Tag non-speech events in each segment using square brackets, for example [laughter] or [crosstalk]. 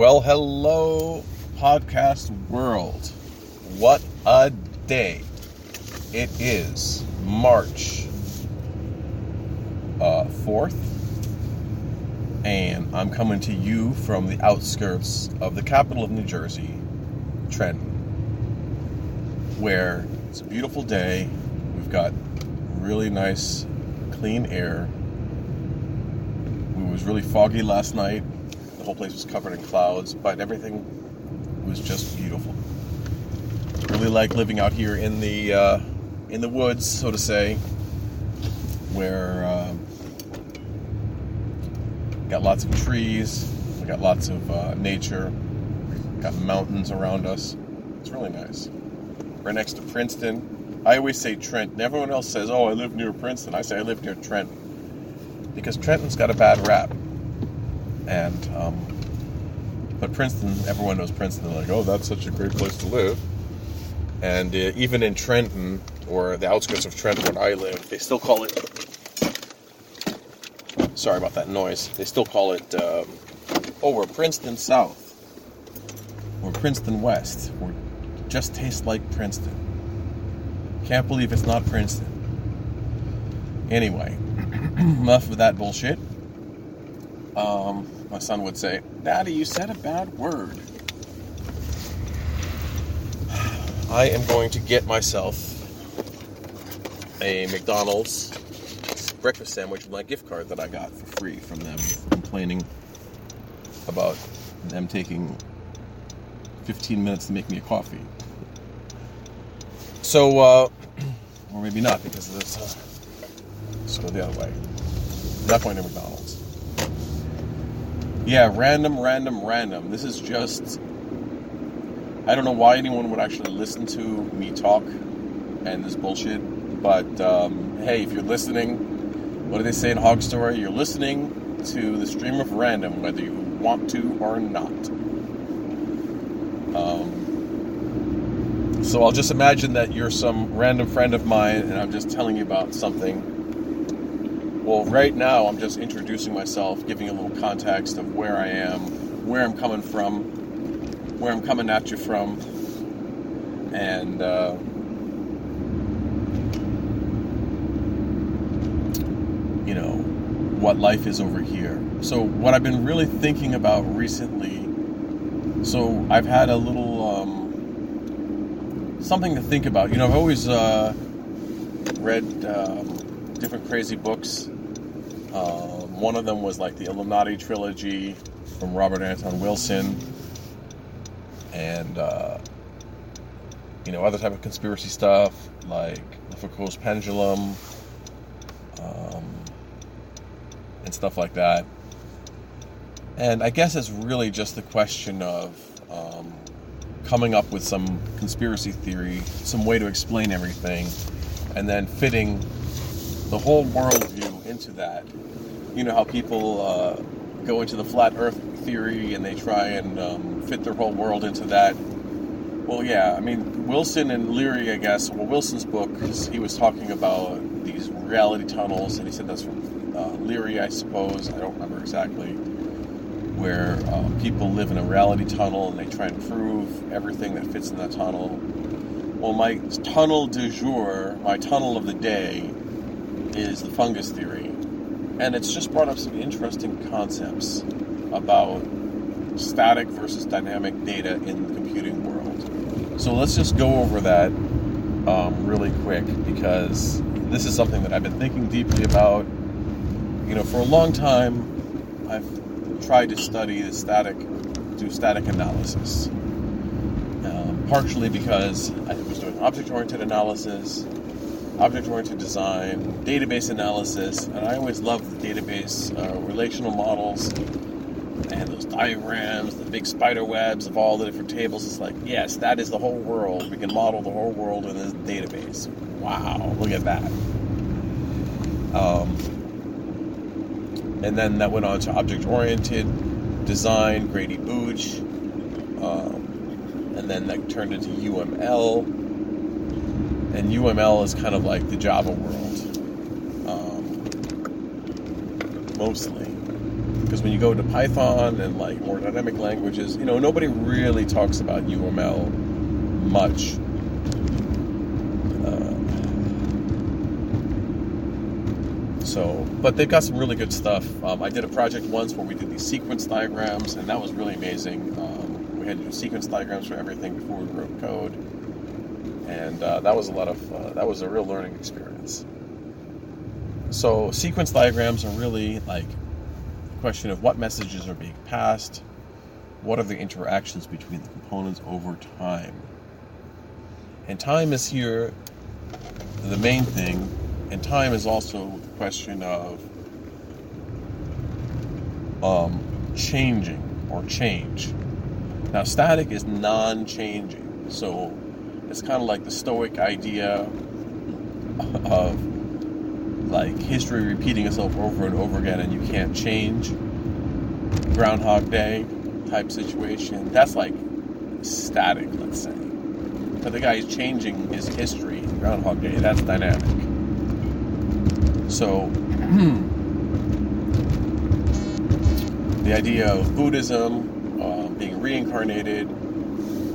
Well, hello, podcast world. What a day. It is March uh, 4th, and I'm coming to you from the outskirts of the capital of New Jersey, Trenton, where it's a beautiful day. We've got really nice, clean air. It was really foggy last night. Whole place was covered in clouds, but everything was just beautiful. Really like living out here in the uh, in the woods, so to say, where uh, got lots of trees, we got lots of uh, nature, got mountains around us. It's really nice. Right next to Princeton. I always say Trenton. Everyone else says, "Oh, I live near Princeton." I say I live near Trenton because Trenton's got a bad rap. And um, but Princeton, everyone knows Princeton. They're like, "Oh, that's such a great place to live." And uh, even in Trenton, or the outskirts of Trenton, where I live, they still call it. Sorry about that noise. They still call it. Um, oh, we're Princeton South. We're Princeton West. We just taste like Princeton. Can't believe it's not Princeton. Anyway, [clears throat] enough of that bullshit. Um, my son would say, Daddy, you said a bad word. I am going to get myself a McDonald's breakfast sandwich with my gift card that I got for free from them, complaining about them taking 15 minutes to make me a coffee. So, uh, [clears throat] or maybe not because of this. Uh, go the other way. I'm Not going to McDonald's. Yeah, random, random, random. This is just. I don't know why anyone would actually listen to me talk and this bullshit, but um, hey, if you're listening, what do they say in Hog Story? You're listening to the stream of random, whether you want to or not. Um, so I'll just imagine that you're some random friend of mine and I'm just telling you about something. Well, right now I'm just introducing myself, giving a little context of where I am, where I'm coming from, where I'm coming at you from, and uh, you know what life is over here. So what I've been really thinking about recently. So I've had a little um, something to think about. You know, I've always uh, read um, different crazy books. Um, one of them was like the Illuminati trilogy from Robert Anton Wilson, and uh, you know other type of conspiracy stuff like the Foucault's pendulum um, and stuff like that. And I guess it's really just the question of um, coming up with some conspiracy theory, some way to explain everything, and then fitting the whole worldview into that. You know how people uh, go into the flat Earth theory and they try and um, fit their whole world into that. Well, yeah, I mean Wilson and Leary, I guess. Well, Wilson's book, he was talking about these reality tunnels, and he said that's from uh, Leary, I suppose. I don't remember exactly. Where uh, people live in a reality tunnel and they try and prove everything that fits in that tunnel. Well, my tunnel du jour, my tunnel of the day, is the fungus theory. And it's just brought up some interesting concepts about static versus dynamic data in the computing world. So let's just go over that um, really quick because this is something that I've been thinking deeply about. You know, for a long time, I've tried to study the static, do static analysis. Um, partially because I was doing object-oriented analysis, object-oriented design, database analysis, and I always loved the database uh, relational models and those diagrams, the big spider webs of all the different tables. It's like, yes, that is the whole world. We can model the whole world in this database. Wow, look at that. Um, and then that went on to object-oriented design, Grady Booch, um, and then that turned into UML. And UML is kind of like the Java world, um, mostly. Because when you go to Python and like more dynamic languages, you know, nobody really talks about UML much. Uh, so, but they've got some really good stuff. Um, I did a project once where we did these sequence diagrams, and that was really amazing. Um, we had to do sequence diagrams for everything before we wrote code, and uh, that was a lot of uh, that was a real learning experience. So, sequence diagrams are really like a question of what messages are being passed, what are the interactions between the components over time. And time is here the main thing, and time is also the question of um, changing or change. Now, static is non changing, so it's kind of like the Stoic idea of like history repeating itself over and over again and you can't change. Groundhog Day type situation. That's like static, let's say. But the guy is changing his history Groundhog Day. That's dynamic. So, [clears throat] the idea of Buddhism uh, being reincarnated,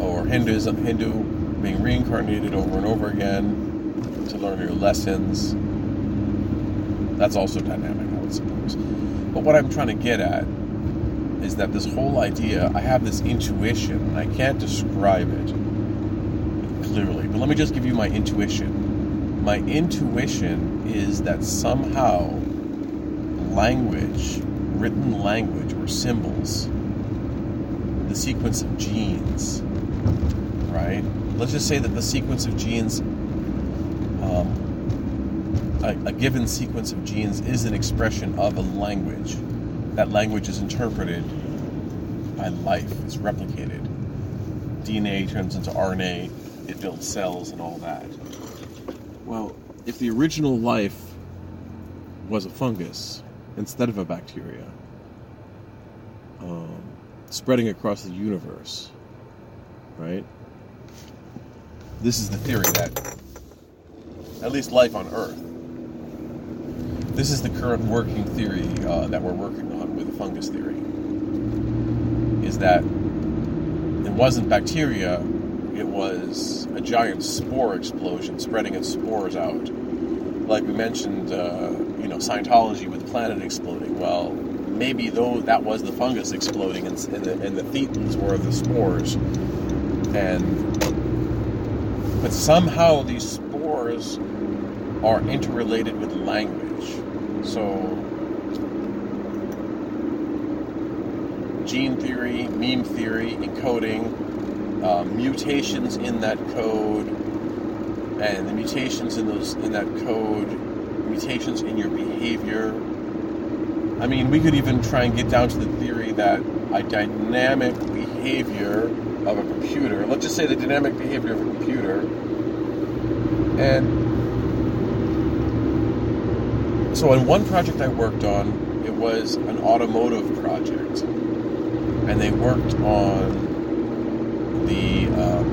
or Hinduism, Hindu being reincarnated over and over again to learn your lessons. That's also dynamic, I would suppose. But what I'm trying to get at is that this whole idea, I have this intuition, and I can't describe it clearly, but let me just give you my intuition. My intuition is that somehow language, written language or symbols, the sequence of genes, right? Let's just say that the sequence of genes, um, a, a given sequence of genes, is an expression of a language. That language is interpreted by life, it's replicated. DNA turns into RNA, it builds cells and all that. Well, if the original life was a fungus instead of a bacteria, um, spreading across the universe, right? This is the theory that at least life on Earth. This is the current working theory uh, that we're working on with the fungus theory. Is that it wasn't bacteria, it was a giant spore explosion spreading its spores out. Like we mentioned, uh, you know, Scientology with the planet exploding. Well, maybe though that was the fungus exploding, and, and the and the thetans were the spores, and but somehow these spores are interrelated with language. So, gene theory, meme theory, encoding, uh, mutations in that code, and the mutations in those in that code, mutations in your behavior. I mean, we could even try and get down to the theory that a dynamic behavior of a computer, let's just say the dynamic behavior of a computer, and so in one project I worked on, it was an automotive project, and they worked on the um,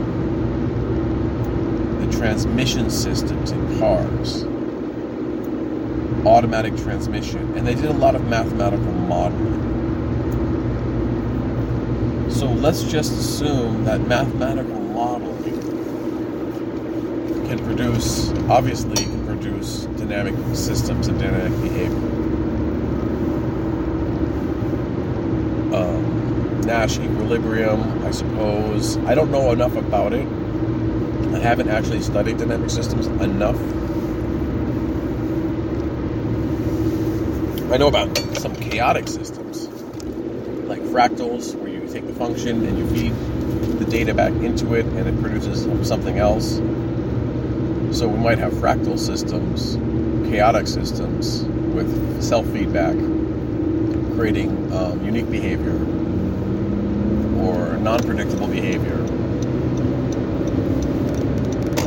the transmission systems in cars, automatic transmission, and they did a lot of mathematical modeling. So let's just assume that mathematical modeling can produce, obviously, can produce dynamic systems and dynamic behavior. Um, Nash equilibrium, I suppose. I don't know enough about it. I haven't actually studied dynamic systems enough. I know about some chaotic systems, like fractals, take the function and you feed the data back into it and it produces something else. So we might have fractal systems, chaotic systems with self feedback, creating um, unique behavior or non predictable behavior.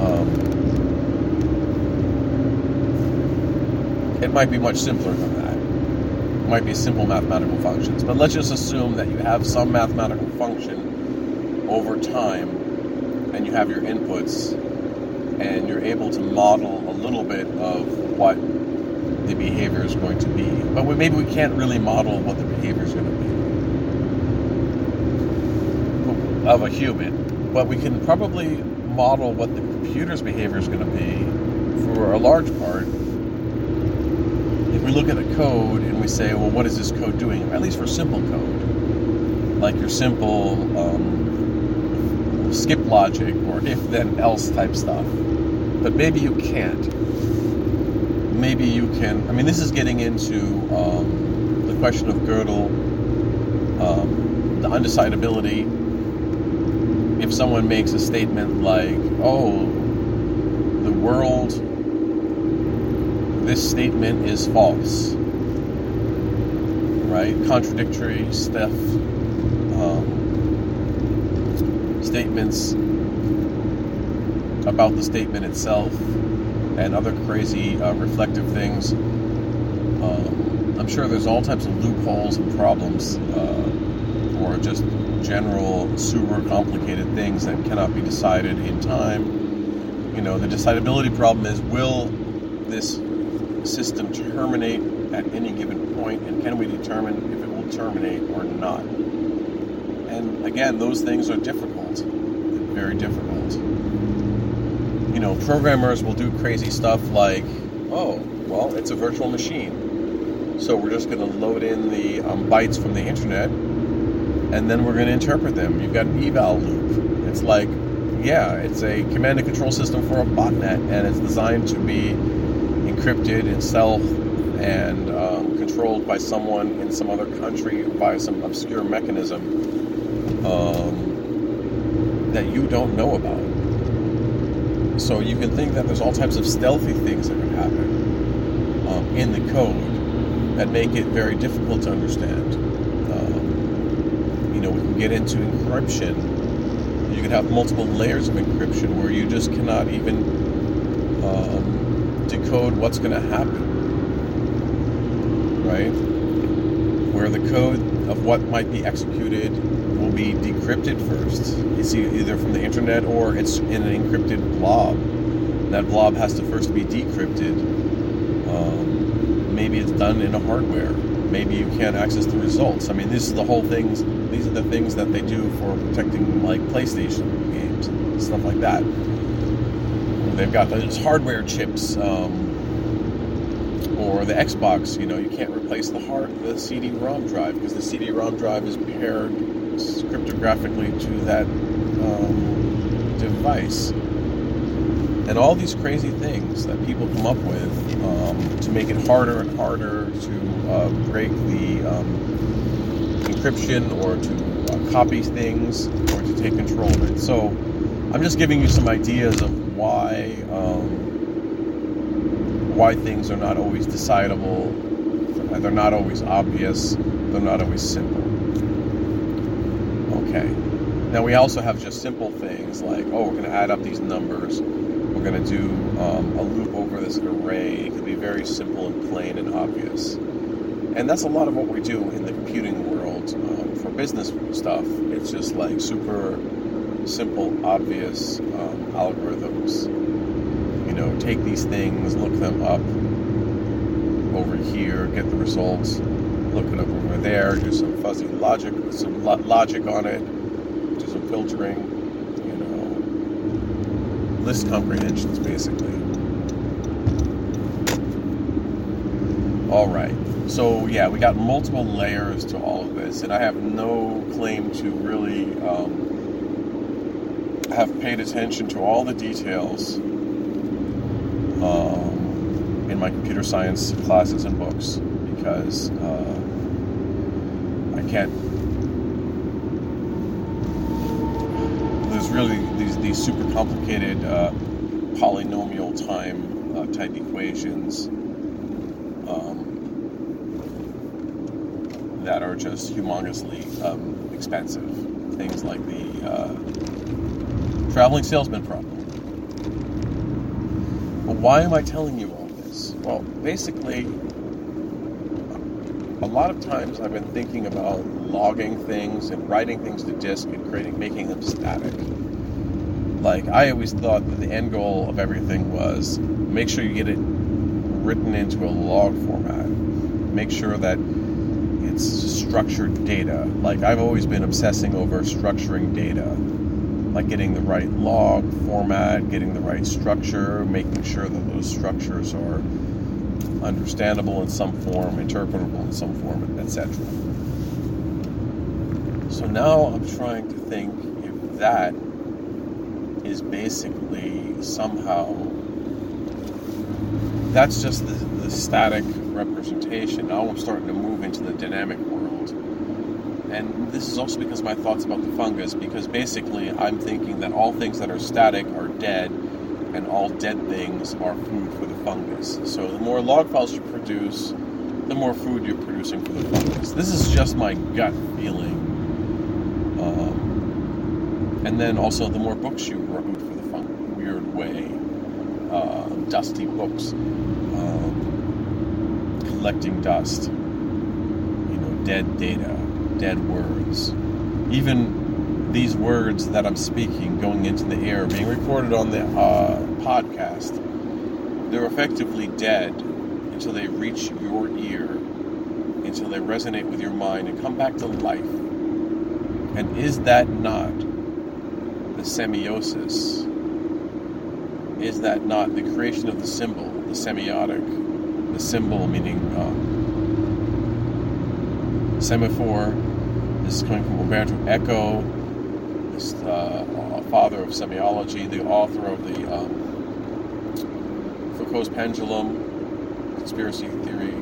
Um, it might be much simpler than that. Might be simple mathematical functions. But let's just assume that you have some mathematical function over time and you have your inputs and you're able to model a little bit of what the behavior is going to be. But we, maybe we can't really model what the behavior is going to be of a human. But we can probably model what the computer's behavior is going to be for a large part. We look at the code and we say, well, what is this code doing? At least for simple code, like your simple um, skip logic or if then else type stuff. But maybe you can't maybe you can. I mean, this is getting into um, the question of Gödel, um, the undecidability. If someone makes a statement like, "Oh, the world," this statement is false, right? Contradictory stuff, um, statements about the statement itself and other crazy uh, reflective things. Um, I'm sure there's all types of loopholes and problems, uh, or just general super complicated things that cannot be decided in time. You know, the decidability problem is will this system terminate at any given point, and can we determine if it will terminate or not? And again, those things are difficult, very difficult you know, programmers will do crazy stuff like, oh, well, it's a virtual machine. So we're just going to load in the um, bytes from the internet and then we're going to interpret them. You've got an eval loop. It's like, yeah, it's a command and control system for a botnet and it's designed to be encrypted itself and um, controlled by someone in some other country by some obscure mechanism um, that you don't know about. So you can think that there's all types of stealthy things that can happen um, in the code that make it very difficult to understand. Um, you know, we can get into encryption. You can have multiple layers of encryption where you just cannot even um, decode what's going to happen. Right? Where the code of what might be executed will be decrypted first. It's either from the internet or it's in an encrypted blob. That blob has to first be decrypted. Um, maybe it's done in a hardware. Maybe you can't access the results. I mean, this is the whole things. These are the things that they do for protecting like PlayStation games stuff like that. They've got those hardware chips. Um, or the Xbox, you know, you can't replace the hard the CD-ROM drive because the CD-ROM drive is paired cryptographically to that um, device. And all these crazy things that people come up with um, to make it harder and harder to uh, break the um, encryption or to uh, copy things or to take control of it. So I'm just giving you some ideas of why um, why things are not always decidable. They're not always obvious. They're not always simple. Okay. Now we also have just simple things like, oh, we're going to add up these numbers. We're going to do um, a loop over this array. It can be very simple and plain and obvious. And that's a lot of what we do in the computing world um, for business stuff. It's just like super simple, obvious um, algorithms. You know, take these things, look them up over here, get the results, look it up over there, do some fuzzy logic, some lo- logic on it, do some filtering, you know, list comprehensions basically. All right. So yeah, we got multiple layers to all of this, and I have no claim to really um, have paid attention to all the details um, in my computer science classes and books because uh, I can't. There's really these these super complicated uh, polynomial time uh, type equations um, that are just humongously um, expensive. Things like the uh, traveling salesman problem. But why am I telling you all this? Well, basically, a lot of times I've been thinking about logging things and writing things to disk and creating, making them static. Like I always thought that the end goal of everything was make sure you get it written into a log format. Make sure that it's structured data. Like I've always been obsessing over structuring data, like getting the right log format, getting the right structure, making sure that those structures are understandable in some form, interpretable in some form, etc. So now I'm trying to think if that is basically somehow that's just the, the static representation. Now I'm starting to move into the dynamic. And this is also because my thoughts about the fungus, because basically I'm thinking that all things that are static are dead, and all dead things are food for the fungus. So the more log files you produce, the more food you're producing for the fungus. This is just my gut feeling. Um, and then also, the more books you wrote for the fungus, weird way, uh, dusty books, um, collecting dust, you know, dead data, dead words, even these words that I'm speaking going into the air, being recorded on the uh, podcast, they're effectively dead until they reach your ear, until they resonate with your mind and come back to life. And is that not the semiosis? Is that not the creation of the symbol, the semiotic, the symbol meaning um, semaphore? This is coming from Umberto Eco, this uh, father of semiology, the author of the um, Foucault's Pendulum, conspiracy theory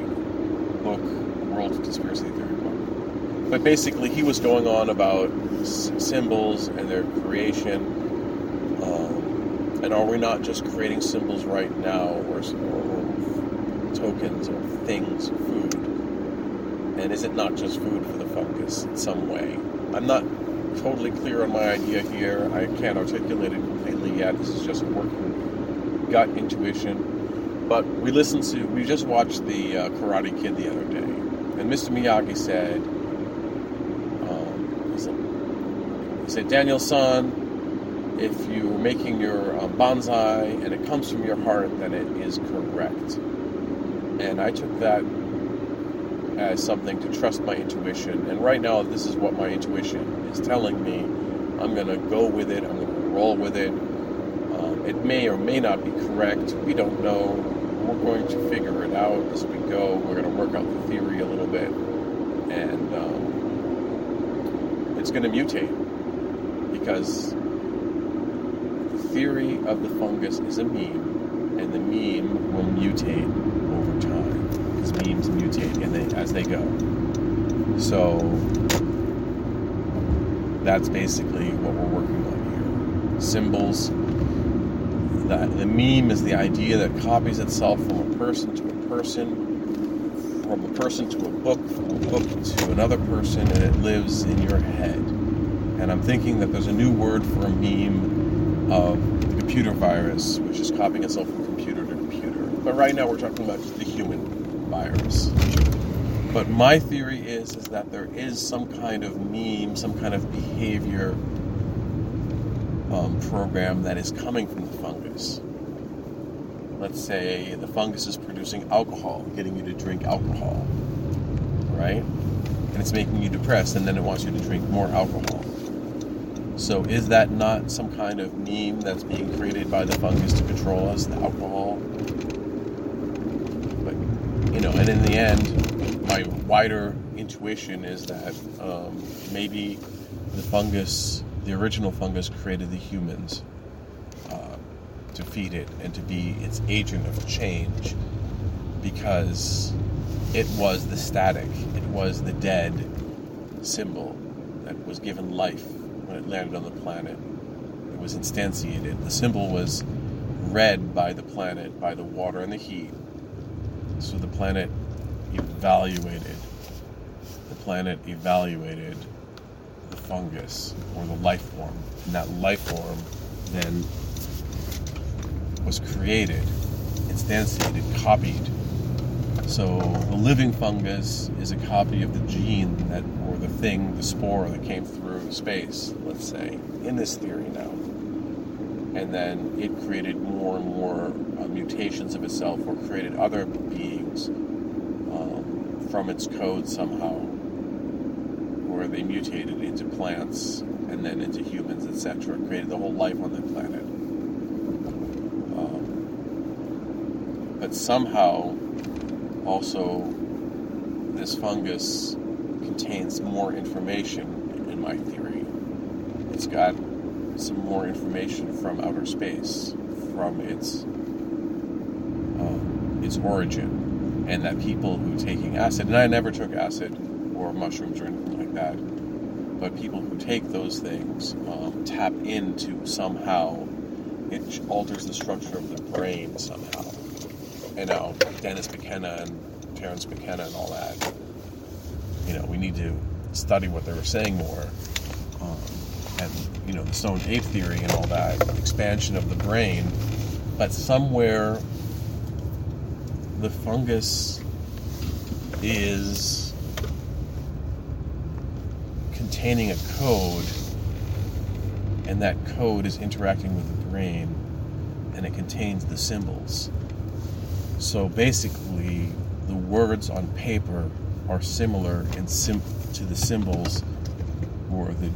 book, world conspiracy theory book. But basically, he was going on about s- symbols and their creation. Um, and are we not just creating symbols right now, or, or tokens, or things, food? And is it not just food for the fungus in some way? I'm not totally clear on my idea here. I can't articulate it completely yet. This is just working gut intuition. But we listened to, we just watched the uh, Karate Kid the other day, and Mr. Miyagi said, um, he said, he said, Daniel-san, if you're making your um, bonsai and it comes from your heart, then it is correct. And I took that as something to trust my intuition. And right now, this is what my intuition is telling me. I'm going to go with it, I'm going to roll with it. Um, it may or may not be correct. We don't know. We're going to figure it out as we go. We're going to work out the theory a little bit. And um, it's going to mutate because the theory of the fungus is a meme, and the meme will mutate memes mutate and they, as they go. So that's basically what we're working on here. Symbols. The, the meme is the idea that copies itself from a person to a person, from a person to a book, from a book to another person, and it lives in your head. And I'm thinking that there's a new word for a meme of the computer virus, which is copying itself from computer to computer. But right now we're talking about the human virus. But my theory is is that there is some kind of meme, some kind of behavior um, program that is coming from the fungus. Let's say the fungus is producing alcohol, getting you to drink alcohol, right? And it's making you depressed, and then it wants you to drink more alcohol. So is that not some kind of meme that's being created by the fungus to control us, the alcohol? You know, and in the end, my wider intuition is that um, maybe the fungus, the original fungus, created the humans uh, to feed it and to be its agent of change because it was the static, it was the dead symbol that was given life when it landed on the planet. It was instantiated. The symbol was read by the planet, by the water and the heat. So the planet evaluated. The planet evaluated the fungus or the life form. And that life form then was created, instantiated, copied. So the living fungus is a copy of the gene that, or the thing, the spore that came through space, let's say, in this theory now. And then it created more and more uh, mutations of itself or created other beings um, from its code somehow, where they mutated into plants and then into humans, etc. Created the whole life on the planet. Um, but somehow, also, this fungus contains more information in my theory. It's got some more information from outer space, from its um, its origin, and that people who taking acid, and I never took acid or mushrooms or anything like that, but people who take those things um, tap into somehow it alters the structure of the brain somehow. And now Dennis McKenna and Terence McKenna and all that, you know, we need to study what they were saying more. Um, and, you know, the stone ape theory and all that, expansion of the brain. But somewhere the fungus is containing a code, and that code is interacting with the brain, and it contains the symbols. So basically, the words on paper are similar sim- to the symbols or the,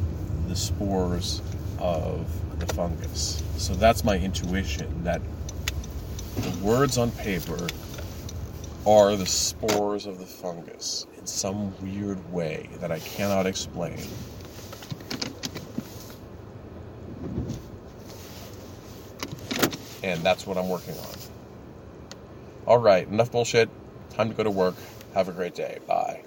the spores of the fungus. So that's my intuition that the words on paper are the spores of the fungus in some weird way that I cannot explain. And that's what I'm working on. All right, enough bullshit. Time to go to work. Have a great day. Bye.